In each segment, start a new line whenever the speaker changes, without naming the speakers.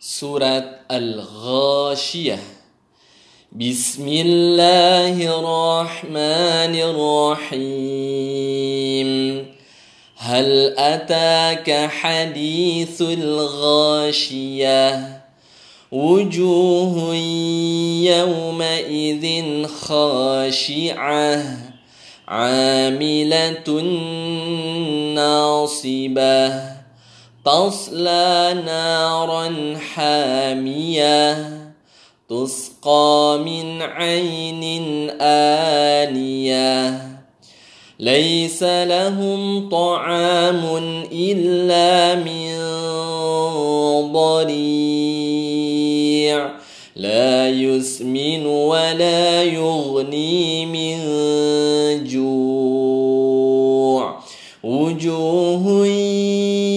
Surat Al-Ghashiyah Bismillahirrahmanirrahim هل أتاك حديث الغاشية؟ وجوه يومئذ خاشعة. عاملة ناصبة. تصلى نارا حامية تسقى من عين آنية. ليس لهم طعام إلا من ضريع. لا يسمن ولا يغني من جوع. وجوه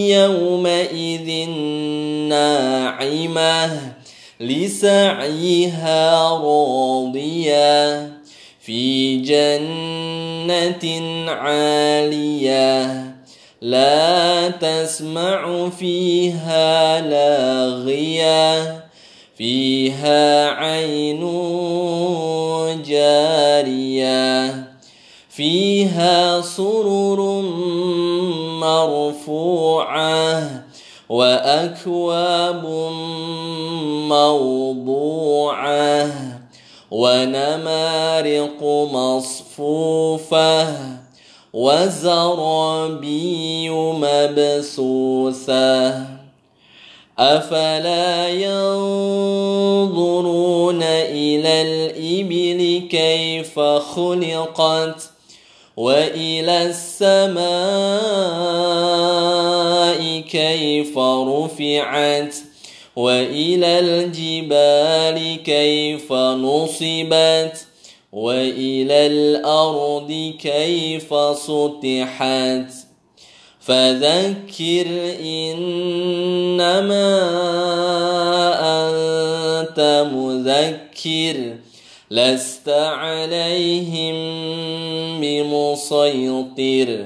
يومئذ ناعمة لسعيها راضية في جنة عالية لا تسمع فيها لاغية فيها عين جارية فيها سرر مرفوعة وأكواب موضوعة ونمارق مصفوفة وزرابي مبثوثة. أفلا ينظرون إلى الإبل كيف خلقت وإلى السماء كيف رفعت وإلى الجبال كيف نصبت وإلى الأرض كيف سطحت فذكر إنما أنت مذكر لست عليهم بمسيطر